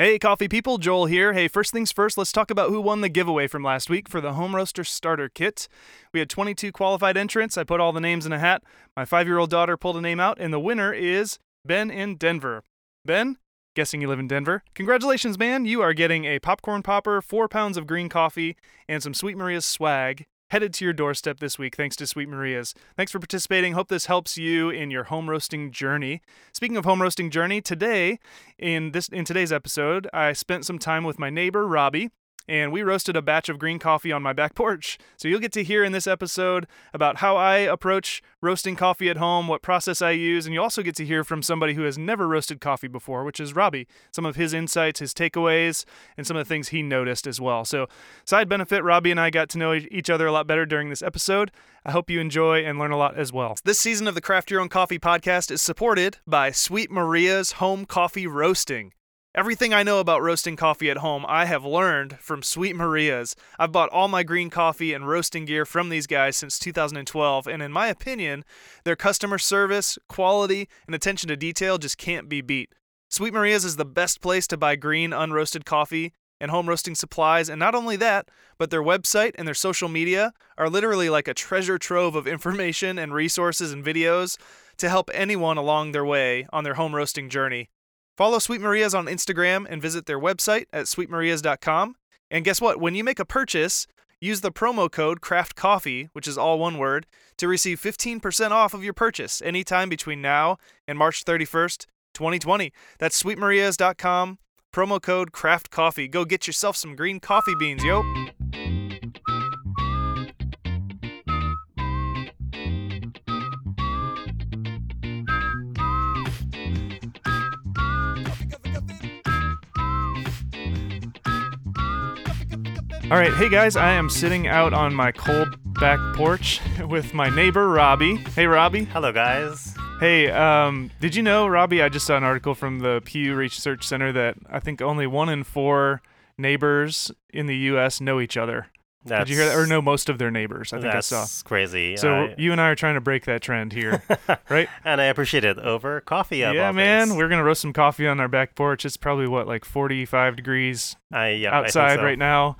Hey, coffee people, Joel here. Hey, first things first, let's talk about who won the giveaway from last week for the Home Roaster Starter Kit. We had 22 qualified entrants. I put all the names in a hat. My five year old daughter pulled a name out, and the winner is Ben in Denver. Ben, guessing you live in Denver. Congratulations, man. You are getting a popcorn popper, four pounds of green coffee, and some Sweet Maria's swag headed to your doorstep this week thanks to Sweet Maria's. Thanks for participating. Hope this helps you in your home roasting journey. Speaking of home roasting journey, today in this in today's episode, I spent some time with my neighbor Robbie and we roasted a batch of green coffee on my back porch. So you'll get to hear in this episode about how I approach roasting coffee at home, what process I use, and you also get to hear from somebody who has never roasted coffee before, which is Robbie. Some of his insights, his takeaways, and some of the things he noticed as well. So, side benefit, Robbie and I got to know each other a lot better during this episode. I hope you enjoy and learn a lot as well. This season of the Craft Your Own Coffee podcast is supported by Sweet Maria's Home Coffee Roasting. Everything I know about roasting coffee at home, I have learned from Sweet Maria's. I've bought all my green coffee and roasting gear from these guys since 2012, and in my opinion, their customer service, quality, and attention to detail just can't be beat. Sweet Maria's is the best place to buy green, unroasted coffee and home roasting supplies, and not only that, but their website and their social media are literally like a treasure trove of information and resources and videos to help anyone along their way on their home roasting journey. Follow Sweet Maria's on Instagram and visit their website at sweetmarias.com. And guess what? When you make a purchase, use the promo code Craft Coffee, which is all one word, to receive 15% off of your purchase anytime between now and March 31st, 2020. That's sweetmarias.com, promo code Craft Coffee. Go get yourself some green coffee beans, yo. All right, hey guys, I am sitting out on my cold back porch with my neighbor Robbie. Hey Robbie. Hello guys. Hey, um, did you know, Robbie? I just saw an article from the Pew Research Center that I think only one in four neighbors in the U.S. know each other. That's, Did you hear that? Or know most of their neighbors? I think I saw. That's crazy. So I, you and I are trying to break that trend here, right? and I appreciate it over coffee. yeah, man. things. We're gonna roast some coffee on our back porch. It's probably what like 45 degrees I, yeah, I think outside so. right now.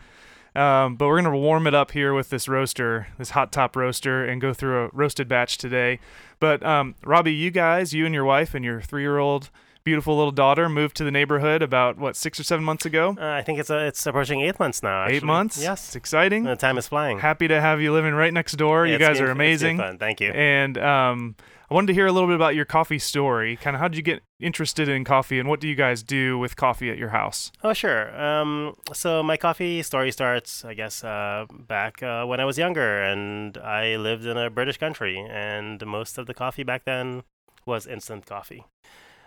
Um, but we're gonna warm it up here with this roaster, this hot top roaster, and go through a roasted batch today. But um, Robbie, you guys, you and your wife and your three-year-old beautiful little daughter moved to the neighborhood about what six or seven months ago. Uh, I think it's uh, it's approaching eight months now. Eight actually. months. It's Yes. exciting. The time is flying. Happy to have you living right next door. you guys been- are it's amazing. fun. Thank you. And um, I wanted to hear a little bit about your coffee story. Kind of how did you get interested in coffee, and what do you guys do with coffee at your house? Oh, sure. Um, so my coffee story starts, I guess, uh, back uh, when I was younger, and I lived in a British country, and most of the coffee back then was instant coffee.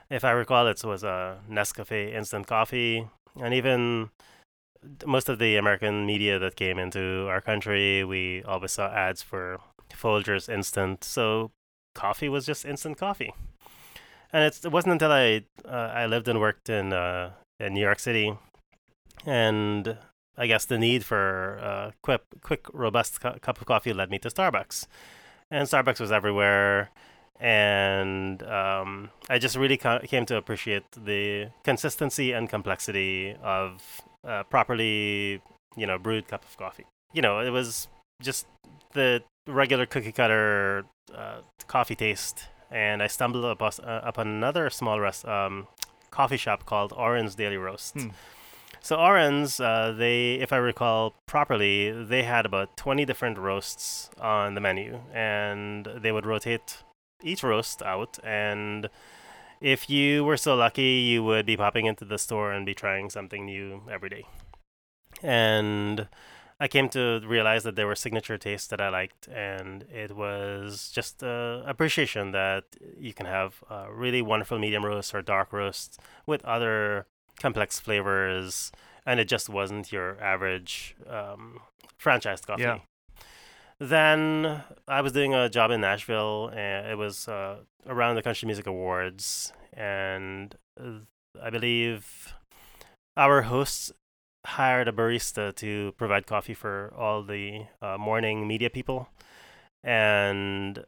If I recall, it was a Nescafe instant coffee, and even most of the American media that came into our country, we always saw ads for Folgers Instant. So coffee was just instant coffee. And it wasn't until I uh, I lived and worked in uh, in New York City, and I guess the need for uh, quick, quick, robust cu- cup of coffee led me to Starbucks, and Starbucks was everywhere, and um, I just really ca- came to appreciate the consistency and complexity of uh, properly, you know, brewed cup of coffee. You know, it was just the regular cookie cutter uh, coffee taste, and I stumbled upon, uh, upon another small rest, um, coffee shop called Oren's Daily Roast. Hmm. So Oren's, uh, they, if I recall properly, they had about 20 different roasts on the menu, and they would rotate each roast out. And if you were so lucky, you would be popping into the store and be trying something new every day. And I came to realize that there were signature tastes that I liked, and it was just uh, appreciation that you can have uh, really wonderful medium roast or dark roast with other complex flavors, and it just wasn't your average um, franchised coffee. Yeah. Then I was doing a job in Nashville, and it was uh, around the Country Music Awards, and uh, I believe our hosts hired a barista to provide coffee for all the uh, morning media people, and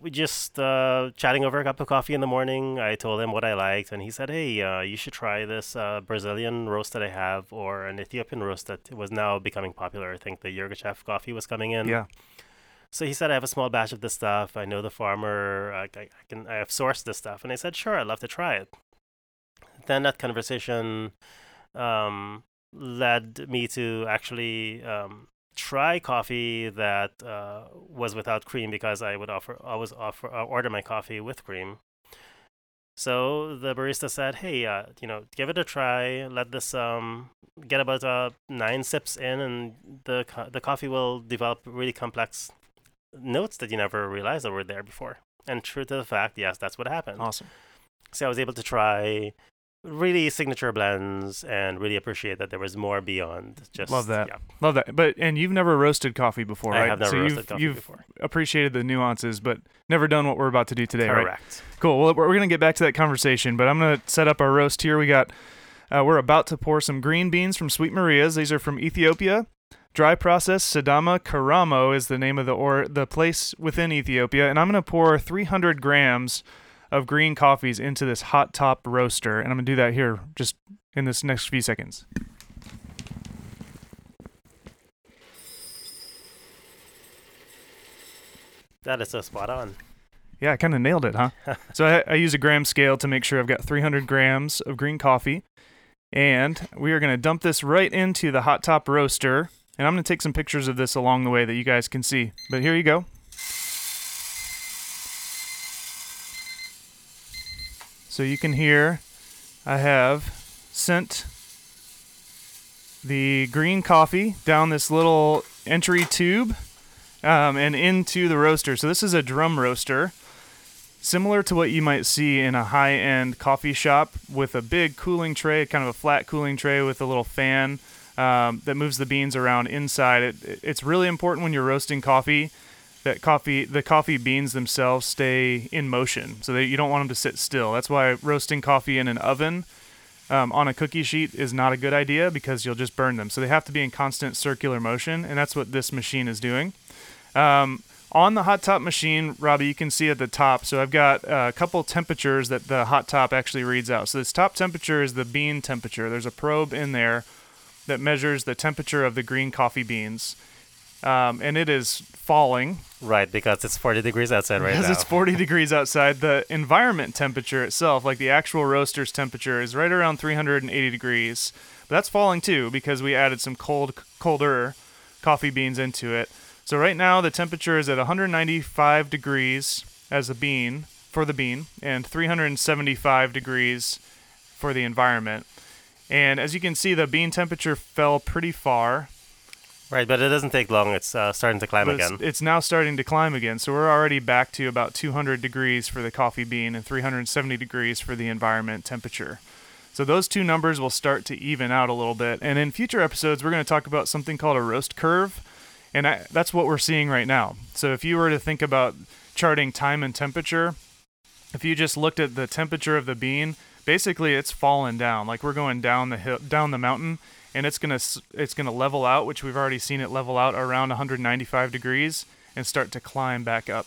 we just uh, chatting over a cup of coffee in the morning. I told him what I liked, and he said, "Hey, uh, you should try this uh, Brazilian roast that I have, or an Ethiopian roast that was now becoming popular. I think the Yirgacheffe coffee was coming in. Yeah. So he said, "I have a small batch of this stuff. I know the farmer. I, I, I can. I have sourced this stuff." And I said, "Sure, I'd love to try it." Then that conversation um, led me to actually um, try coffee that uh, was without cream because I would offer always offer uh, order my coffee with cream. So the barista said, "Hey, uh, you know, give it a try. Let this um, get about uh, nine sips in, and the co- the coffee will develop really complex notes that you never realized that were there before." And true to the fact, yes, that's what happened. Awesome. So I was able to try really signature blends and really appreciate that there was more beyond just Love that. Yeah, Love that. But and you've never roasted coffee before, right I right? have never so roasted you've, coffee you've before. appreciated the nuances, but never done what we're about to do today, right? Correct. Cool. Well, we're to get back to that conversation, but I'm to set up our roast here. We got, uh, we're about to pour some green beans from Sweet Maria's. These are from Ethiopia. Dry process Sidama Karamo is the name of the or the place within Ethiopia, and I'm to pour 300 grams of green coffees into this hot top roaster, and I'm going to do that here just in this next few seconds. That is so spot on. Yeah, I kind of nailed it, huh? so I, I use a gram scale to make sure I've got 300 grams of green coffee. And we are going to dump this right into the hot top roaster. And I'm going to take some pictures of this along the way that you guys can see. But here you go. So you can hear I have sent the green coffee down this little entry tube um, and into the roaster. So this is a drum roaster, similar to what you might see in a high-end coffee shop with a big cooling tray, kind of a flat cooling tray with a little fan um, that moves the beans around inside. It, it's really important when you're roasting coffee that coffee the coffee beans themselves stay in motion, so you don't want them to sit still. That's why roasting coffee in an oven. Um, on a cookie sheet is not a good idea because you'll just burn them. So they have to be in constant circular motion, and that's what this machine is doing. Um, on the hot top machine, Robbie, you can see at the top. So I've got uh, a couple temperatures that the hot top actually reads out. So this top temperature is the bean temperature. There's a probe in there that measures the temperature of the green coffee beans, um, and it is falling Right, because it's 40 degrees outside right because now. it's 40 degrees outside. The environment temperature itself, like the actual roaster's temperature, is right around 380 degrees. But that's falling too because we added some cold, colder coffee beans into it. So right now the temperature is at 195 degrees as a bean for the bean, and 375 degrees for the environment. And as you can see, the bean temperature fell pretty far. Right, but it doesn't take long. It's uh, starting to climb But again. it's, it's now starting to climb again. So we're already back to about 200 degrees for the coffee bean and 370 degrees for the environment temperature. So those two numbers will start to even out a little bit. And in future episodes, we're going to talk about something called a roast curve. And I, that's what we're seeing right now. So if you were to think about charting time and temperature, if you just looked at the temperature of the bean, basically it's fallen down. Like we're going down the hill, down the mountain, and it's gonna it's gonna level out, which we've already seen it level out around 195 degrees and start to climb back up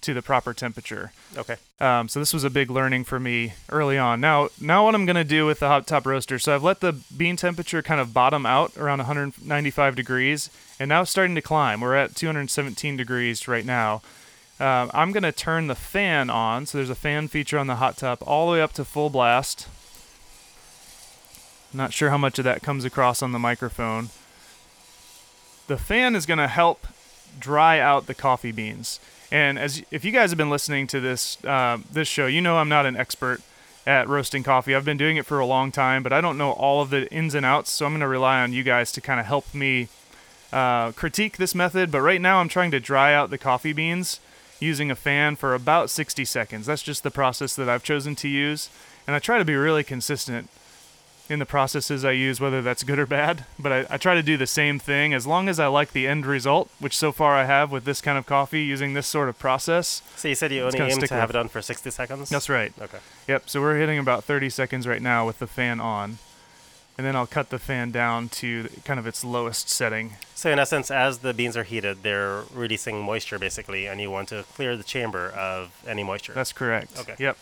to the proper temperature. okay. Um, so this was a big learning for me early on. Now, now what I'm gonna do with the hot top roaster? So I've let the bean temperature kind of bottom out around 195 degrees, and now it's starting to climb. We're at 217 degrees right now. Um, I'm gonna turn the fan on. So there's a fan feature on the hot top all the way up to full blast. Not sure how much of that comes across on the microphone. The fan is gonna help dry out the coffee beans. And as if you guys have been listening to this uh, this show, you know I'm not an expert at roasting coffee. I've been doing it for a long time, but I don't know all of the ins and outs. So I'm going to rely on you guys to kind of help me uh, critique this method. But right now, I'm trying to dry out the coffee beans using a fan for about 60 seconds. That's just the process that I've chosen to use, and I try to be really consistent in the processes I use, whether that's good or bad. But I, I try to do the same thing as long as I like the end result, which so far I have with this kind of coffee using this sort of process. So you said you only aim to have it on for 60 seconds? That's right. Okay. Yep. So we're hitting about 30 seconds right now with the fan on. and then I'll cut the fan down to kind of its lowest setting. So in essence, as the beans are heated, they're releasing moisture basically, and you want to clear the chamber of any moisture. That's correct. Okay. Yep.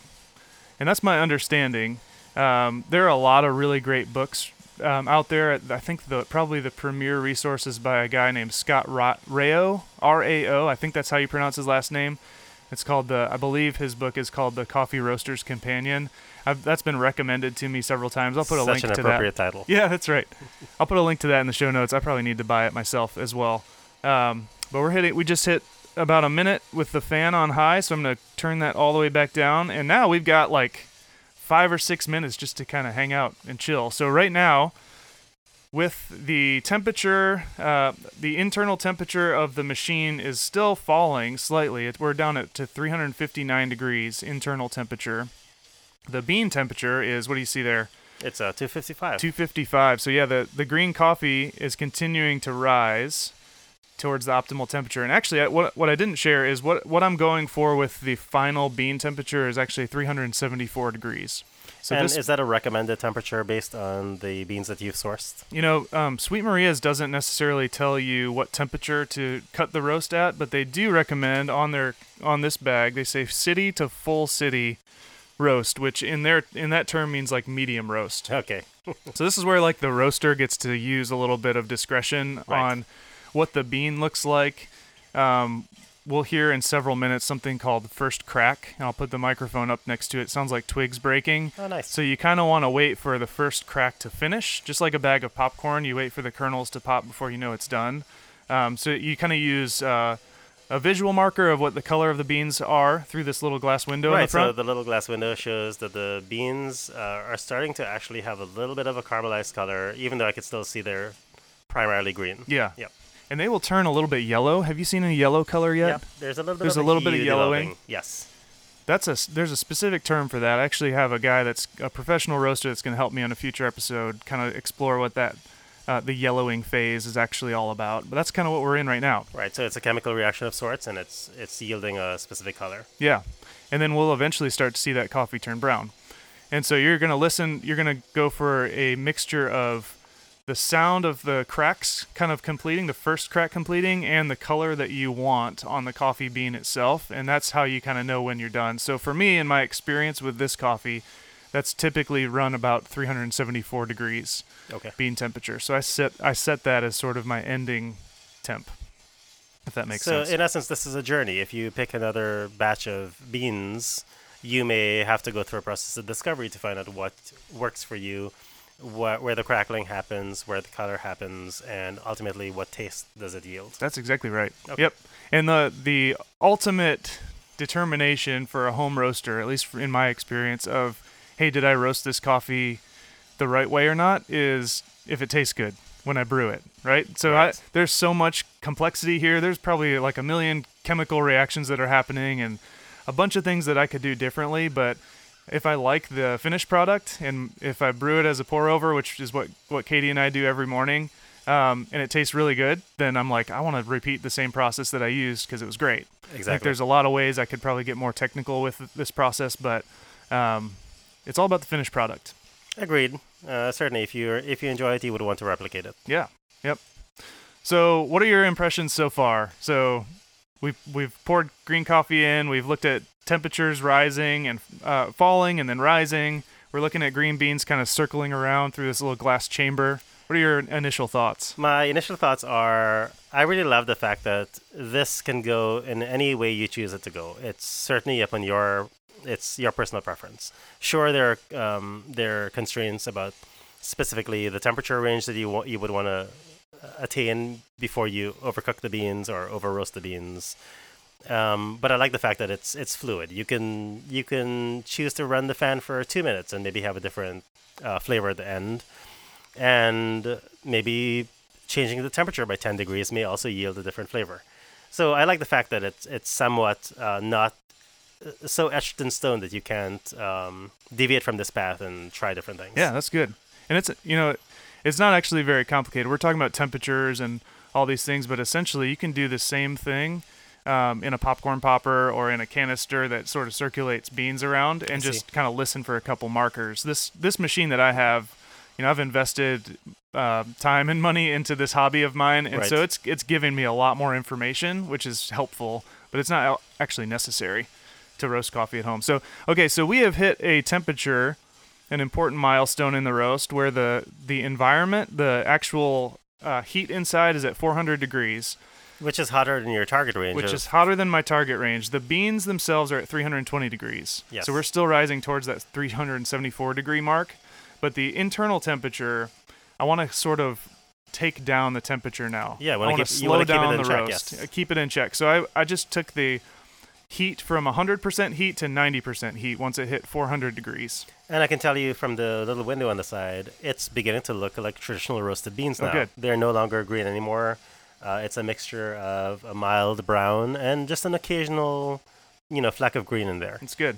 And that's my understanding. Um, there are a lot of really great books um, out there. I think the probably the premier resource is by a guy named Scott Ra- Rao, R-A-O. I think that's how you pronounce his last name. It's called the. I believe his book is called the Coffee Roaster's Companion. I've, that's been recommended to me several times. I'll put a Such link an to that. appropriate title. Yeah, that's right. I'll put a link to that in the show notes. I probably need to buy it myself as well. Um, but we're hitting. We just hit about a minute with the fan on high, so I'm gonna turn that all the way back down, and now we've got like five or six minutes just to kind of hang out and chill. So right now, with the temperature, uh, the internal temperature of the machine is still falling slightly. It, we're down at to 359 degrees internal temperature. The bean temperature is what do you see there? It's uh, 255. 255. So yeah, the the green coffee is continuing to rise towards the optimal temperature. And actually, I, what what I didn't share is what what I'm going for with the final bean temperature is actually 374 degrees. So and this, is that a recommended temperature based on the beans that you've sourced? you know, um, Sweet Maria's doesn't necessarily tell you what temperature to cut the roast at, but they do recommend on their on this bag they say city to full city roast, which in their in that term means like medium roast. Okay. So this is where like the roaster gets to use a little bit of discretion Right. on what the bean looks like. Um, we'll hear in several minutes something called first crack, and I'll put the microphone up next to it. Sounds like twigs breaking. Oh, nice. So you kind of want to wait for the first crack to finish, just like a bag of popcorn. You wait for the kernels to pop before you know it's done. Um, so you kind of use uh, a visual marker of what the color of the beans are through this little glass window in right. the front. So the little glass window shows that the beans uh, are starting to actually have a little bit of a caramelized color, even though I could still see they're primarily green. yeah. Yep. And they will turn a little bit yellow. Have you seen any yellow color yet? Yep. There's a little bit. There's of a little bit of yellowing. developing. Yes. That's a there's a specific term for that. I actually have a guy that's a professional roaster that's going to help me on a future episode, kind of explore what that uh, the yellowing phase is actually all about. But that's kind of what we're in right now. Right. So it's a chemical reaction of sorts, and it's it's yielding a specific color. Yeah, and then we'll eventually start to see that coffee turn brown. And so you're going to listen. You're going to go for a mixture of the sound of the cracks kind of completing, the first crack completing, and the color that you want on the coffee bean itself. And that's how you kind of know when you're done. So for me, in my experience with this coffee, that's typically run about 374 degrees Okay. bean temperature. So I set I set that as sort of my ending temp. If that makes so sense. So in essence, this is a journey. If you pick another batch of beans, you may have to go through a process of discovery to find out what works for you, wh- where the crackling happens, where the color happens, and ultimately what taste does it yield. That's exactly right. Okay. Yep. And the the ultimate determination for a home roaster, at least in my experience, of hey, did I roast this coffee the right way or not, is if it tastes good when I brew it, right? So I, there's so much complexity here. There's probably like a million chemical reactions that are happening and a bunch of things that I could do differently, but if I like the finished product and if I brew it as a pour over, which is what what Katie and I do every morning, um, and it tastes really good, then I'm like, I want to repeat the same process that I used because it was great. I think there's a lot of ways I could probably get more technical with this process, but um, it's all about the finished product. Agreed. Uh, certainly, if you if you enjoy it, you would want to replicate it. Yeah. Yep. So, what are your impressions so far? So, we've we've poured green coffee in. We've looked at temperatures rising and uh, falling, and then rising. We're looking at green beans kind of circling around through this little glass chamber. What are your initial thoughts? My initial thoughts are I really love the fact that this can go in any way you choose it to go. It's certainly up on your it's your personal preference. Sure, there are um, there are constraints about specifically the temperature range that you want you would want to attain before you overcook the beans or over roast the beans. Um, but I like the fact that it's it's fluid. You can you can choose to run the fan for two minutes and maybe have a different uh, flavor at the end, and maybe changing the temperature by 10 degrees may also yield a different flavor. So I like the fact that it's it's somewhat uh, not uh, so etched in stone that you can't um, deviate from this path and try different things. Yeah, that's good. And it's you know, it's not actually very complicated. We're talking about temperatures and all these things, but essentially you can do the same thing um, in a popcorn popper or in a canister that sort of circulates beans around and just kind of listen for a couple markers. This this machine that I have you know I've invested uh, time and money into this hobby of mine, and Right. so it's it's giving me a lot more information, which is helpful, but it's not actually necessary to roast coffee at home. So okay, so we have hit a temperature, an important milestone in the roast, where the the environment, the actual uh, heat inside is at 400 degrees, Which is hotter than your target range. which is hotter than my target range. The beans themselves are at 320 degrees. Yes. So we're still rising towards that 374 degree mark, but the internal temperature, I want to sort of take down the temperature now. Yeah, I wanna keep- slow it down in the check, roast. yes. Keep it in check. So I I just took the heat from 100% heat to 90% heat once it hit 400 degrees. And I can tell you from the little window on the side, it's beginning to look like traditional roasted beans Oh, now. good. They're no longer green anymore. Uh, it's a mixture of a mild brown and just an occasional, you know, fleck of green in there. It's good.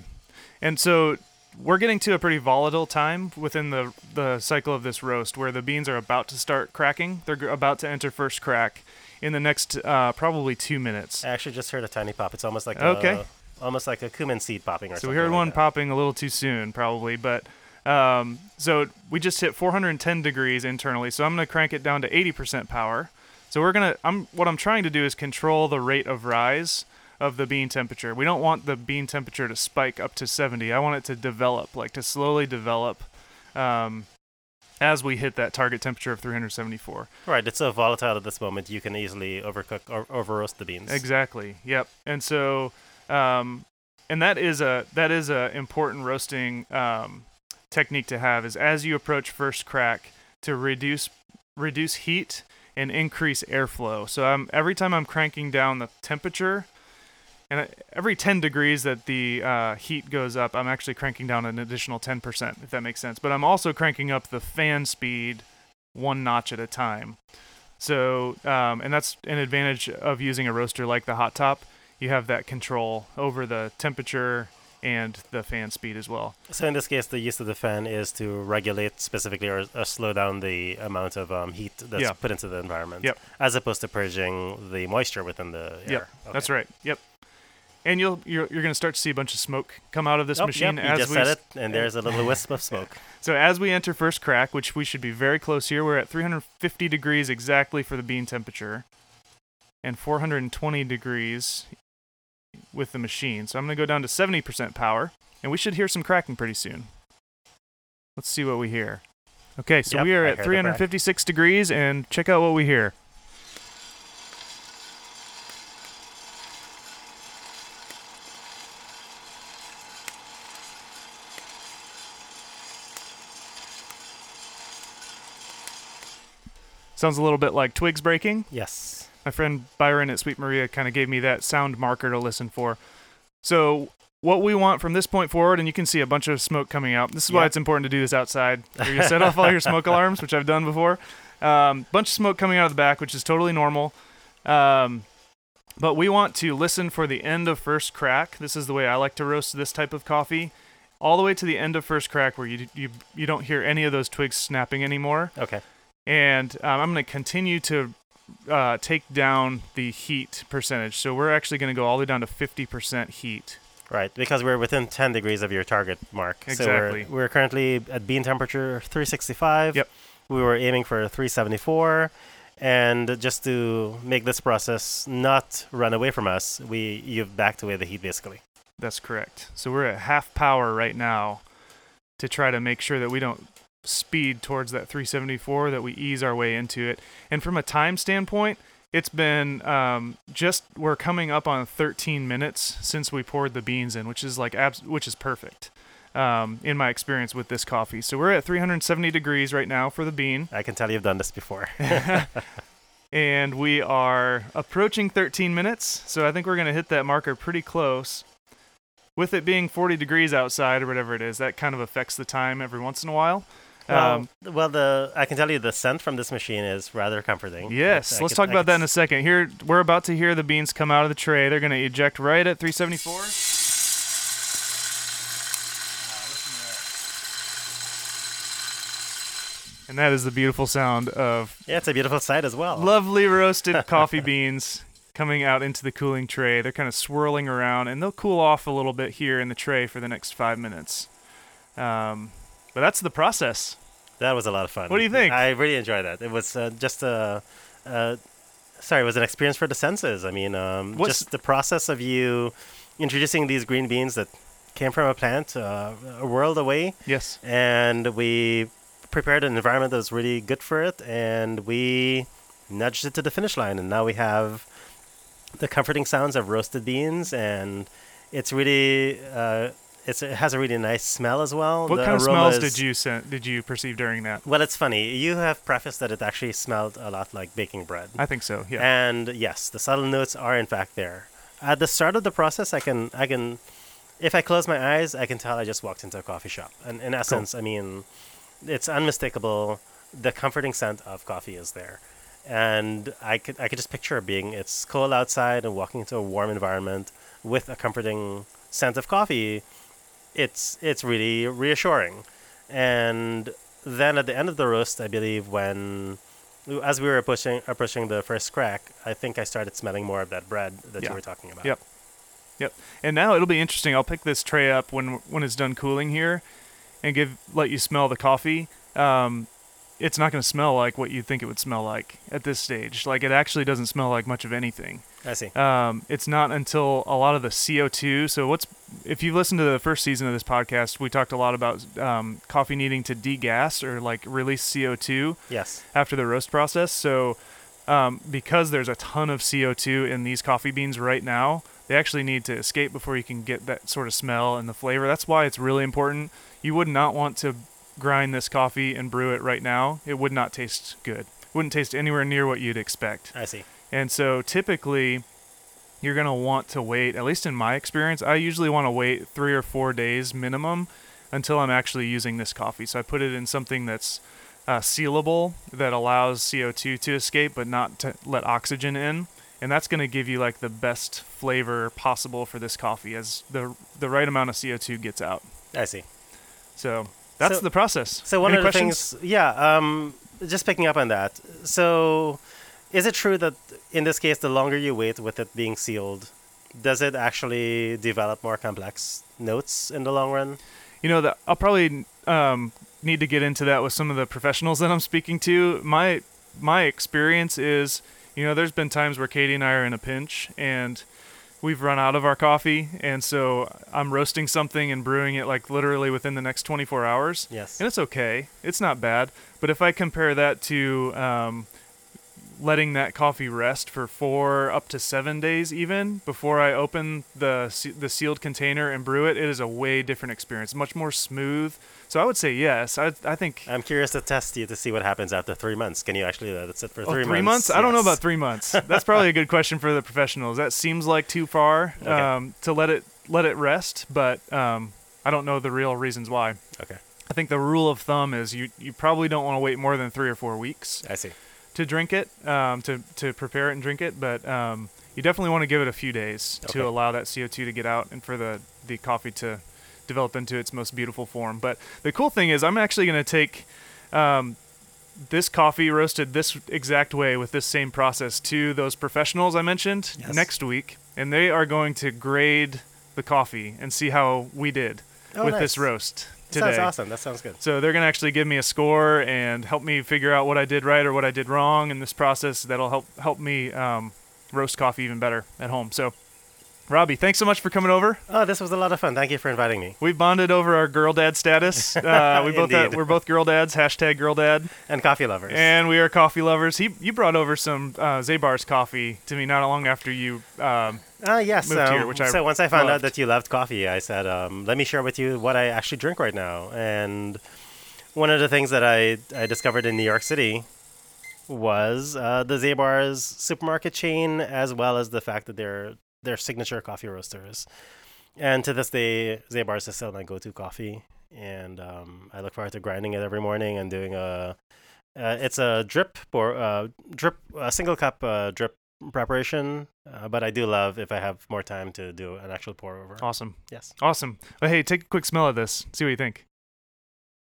And so we're getting to a pretty volatile time within the the cycle of this roast where the beans are about to start cracking. They're about to enter first crack in the next uh, probably two minutes. I actually just heard a tiny pop. It's almost like Okay. a, almost like a cumin seed popping So we heard like one that. popping a little too soon, probably, but um, so we just hit 410 degrees internally. So I'm going to crank it down to 80% power. So we're gonna. I'm what I'm trying to do is control the rate of rise of the bean temperature. We don't want the bean temperature to spike up to 70. I want it to develop, like to slowly develop. Um, as we hit that target temperature of 374. Right, it's so volatile at this moment, you can easily overcook or over roast the beans. Exactly. Yep. And so, um, and that is a that is a important roasting um, technique to have is as you approach first crack to reduce reduce heat and increase airflow. So I'm every time I'm cranking down the temperature. And every 10 degrees that the uh, heat goes up, I'm actually cranking down an additional 10%, if that makes sense. But I'm also cranking up the fan speed one notch at a time. So, um, and that's an advantage of using a roaster like the Hot Top. You have that control over the temperature and the fan speed as well. So in this case, the use of the fan is to regulate specifically or, or slow down the amount of um, heat that's Yeah. put into the environment, Yep. as opposed to purging the moisture within the air. Yep, That's right. Yep. And you'll you're, you're going to start to see a bunch of smoke come out of this Oh, machine yep, as just we said it, and there's a little wisp of smoke. So as we enter first crack, which we should be very close here, we're at 350 degrees exactly for the bean temperature, and 420 degrees with the machine. So I'm going to go down to 70% power, and we should hear some cracking pretty soon. Let's see what we hear. Okay, so Yep, we are I at heard the crack. 356 degrees, and check out what we hear. Sounds a little bit like twigs breaking. Yes. My friend Byron at Sweet Maria kind of gave me that sound marker to listen for. So, what we want from this point forward, and you can see a bunch of smoke coming out. This is why Yep. it's important to do this outside. You set off all your smoke alarms, which I've done before. Um, bunch of smoke coming out of the back, which is totally normal. Um, but we want to listen for the end of first crack. This is the way I like to roast this type of coffee, all the way to the end of first crack, where you you you don't hear any of those twigs snapping anymore Okay. And um, I'm going to continue to uh, take down the heat percentage. So we're actually going to go all the way down to 50% heat. Right, because we're within 10 degrees of your target mark. Exactly. So we're, we're currently at bean temperature 365. Yep. We were aiming for 374. And just to make this process not run away from us, we you've backed away the heat basically. That's correct. So we're at half power right now to try to make sure that we don't speed towards that 374, that we ease our way into it. And from a time standpoint, it's been um, just we're coming up on 13 minutes since we poured the beans in, which is like abs- which is perfect um, in my experience with this coffee. So we're at 370 degrees right now for the bean. I can tell you've done this before. and we are approaching 13 minutes. So I think we're going to hit that marker pretty close. With it being 40 degrees outside or whatever it is, that kind of affects the time every once in a while. Well, Um, well, the I can tell you the scent from this machine is rather comforting. yes, I let's could- talk I about could that in a second. Here, we're about to hear the beans come out of the tray. They're going to eject right at 374. And that is the beautiful sound of Yeah, it's a beautiful sight as well. lovely roasted coffee beans coming out into the cooling tray. They're kind of swirling around, and they'll cool off a little bit here in the tray for the next five minutes. Um, but that's the process. That was a lot of fun. What do you think? I really enjoyed that. It was uh, just a, uh, sorry, it was an experience for the senses. I mean, um, just the process of you introducing these green beans that came from a plant uh, a world away, Yes. and we prepared an environment that was really good for it, and we nudged it to the finish line, and now we have the comforting sounds of roasted beans, and it's really. It's, it has a really nice smell as well. What The kind of smells is- did you sen- did you perceive during that? well, it's funny. You have prefaced that it actually smelled a lot like baking bread. I think so. Yeah. And yes, the subtle notes are in fact there. At the start of the process, I can I can if I close my eyes, I can tell I just walked into a coffee shop. And in essence, I mean, it's unmistakable. The comforting scent of coffee is there. And I could I could just picture it being it's cold outside and walking into a warm environment with a comforting scent of coffee. It's it's really reassuring. And then at the end of the roast, I believe when as we were approaching approaching the first crack, I think I started smelling more of that bread that Yeah. you were talking about. Yep. Yep. And now it'll be interesting. I'll pick this tray up when when it's done cooling here, and give let you smell the coffee. Um, it's not going to smell like what you think it would smell like at this stage. Like it actually doesn't smell like much of anything. I see. Um, it's not until a lot of the CO2. So what's if you've listened to the first season of this podcast, we talked a lot about um, coffee needing to degas or like release CO2 Yes. after the roast process. So, um, because there's a ton of CO2 in these coffee beans right now, they actually need to escape before you can get that sort of smell and the flavor. That's why it's really important. You would not want to grind this coffee and brew it right now. It would not taste good. Wouldn't taste anywhere near what you'd expect. I see. And so typically, you're going to want to wait, at least in my experience, I usually want to wait three or four days minimum until I'm actually using this coffee. So I put it in something that's uh, sealable that allows CO2 to escape but not to let oxygen in. And that's going to give you like the best flavor possible for this coffee as the the right amount of CO2 gets out. I see. So that's So- the process. So one Any of the questions? things, yeah, um, just picking up on that. So, is it true that in this case, the longer you wait with it being sealed, does it actually develop more complex notes in the long run? You know that I'll probably um, need to get into that with some of the professionals that I'm speaking to. My my experience is, you know, there's been times where Katie and I are in a pinch and we've run out of our coffee, and so I'm roasting something and brewing it like literally within the next 24 hours, Yes. and it's okay. It's not bad. But if I compare that to um, letting that coffee rest for four up to seven days even before I open the the sealed container and brew it, it is a way different experience, much more smooth. So I would say yes. I I think I'm curious to test you to see what happens after three months. Can you actually let it sit for oh, three, three months. months? I don't know about three months. That's probably a good question for the professionals. That seems like too far Okay. um, to let it let it rest, but um, I don't know the real reasons why. Okay. I think the rule of thumb is you you probably don't want to wait more than three or four weeks. I see. To drink it, um, to to prepare it and drink it, but um, you definitely want to give it a few days Okay. to allow that CO2 to get out and for the the coffee to develop into its most beautiful form. But the cool thing is, I'm actually going to take um, this coffee roasted this exact way with this same process to those professionals I mentioned Yes. next week, and they are going to grade the coffee and see how we did Oh, with nice. this roast today. sounds awesome. That sounds good. So they're going to actually give me a score and help me figure out what I did right or what I did wrong in this process. That'll help help me um, roast coffee even better at home. So, Robbie, thanks so much for coming over. Oh, this was a lot of fun. Thank you for inviting me. We bonded over our girl dad status. Uh, we both Indeed. we're both girl dads. Hashtag girl dad, And coffee lovers. and we are coffee lovers. He you brought over some uh, Zabar's coffee to me not long after you. Um, Ah, yes. moved here, um, which I so once I found loved. out that you loved coffee, I said, um, "Let me share with you what I actually drink right now." And one of the things that I I discovered in New York City was uh, the Zabar's supermarket chain, as well as the fact that they're they're signature coffee roasters. And to this day, Zabar's is still my go-to coffee, and um, I look forward to grinding it every morning and doing a. Uh, it's a drip or uh, drip, a single cup uh, drip preparation, uh, but I do love if I have more time to do an actual pour over. awesome, Yes, awesome. Hey, take a quick smell of this. See what you think.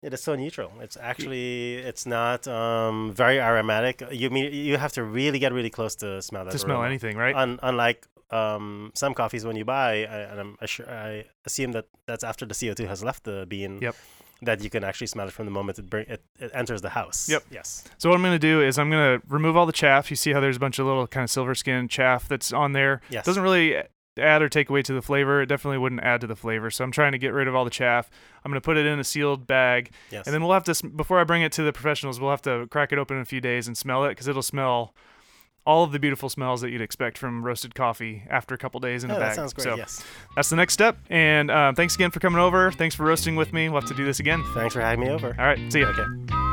it is so neutral. It's actually it's not um, very aromatic. You mean you have to really get really close to smell that. to smell anything, right? Un- unlike um, some coffees when you buy, I, and I'm assure, I assume that that's after the CO2 has left the bean. Yep. That you can actually smell it from the moment it, bring, it, it enters the house. Yep. Yes. So what I'm going to do is I'm going to remove all the chaff. You see how there's a bunch of little kind of silver skin chaff that's on there. Yes. Doesn't really add or take away to the flavor. It definitely wouldn't add to the flavor. So I'm trying to get rid of all the chaff. I'm going to put it in a sealed bag, Yes. and then we'll have to before I bring it to the professionals, we'll have to crack it open in a few days and smell it because it'll smell all of the beautiful smells that you'd expect from roasted coffee after a couple days in oh, a bag. that sounds great. So yes. that's the next step. And um, thanks again for coming over. Thanks for roasting with me. We'll have to do this again. Thanks for having me over. All right. See you. Okay.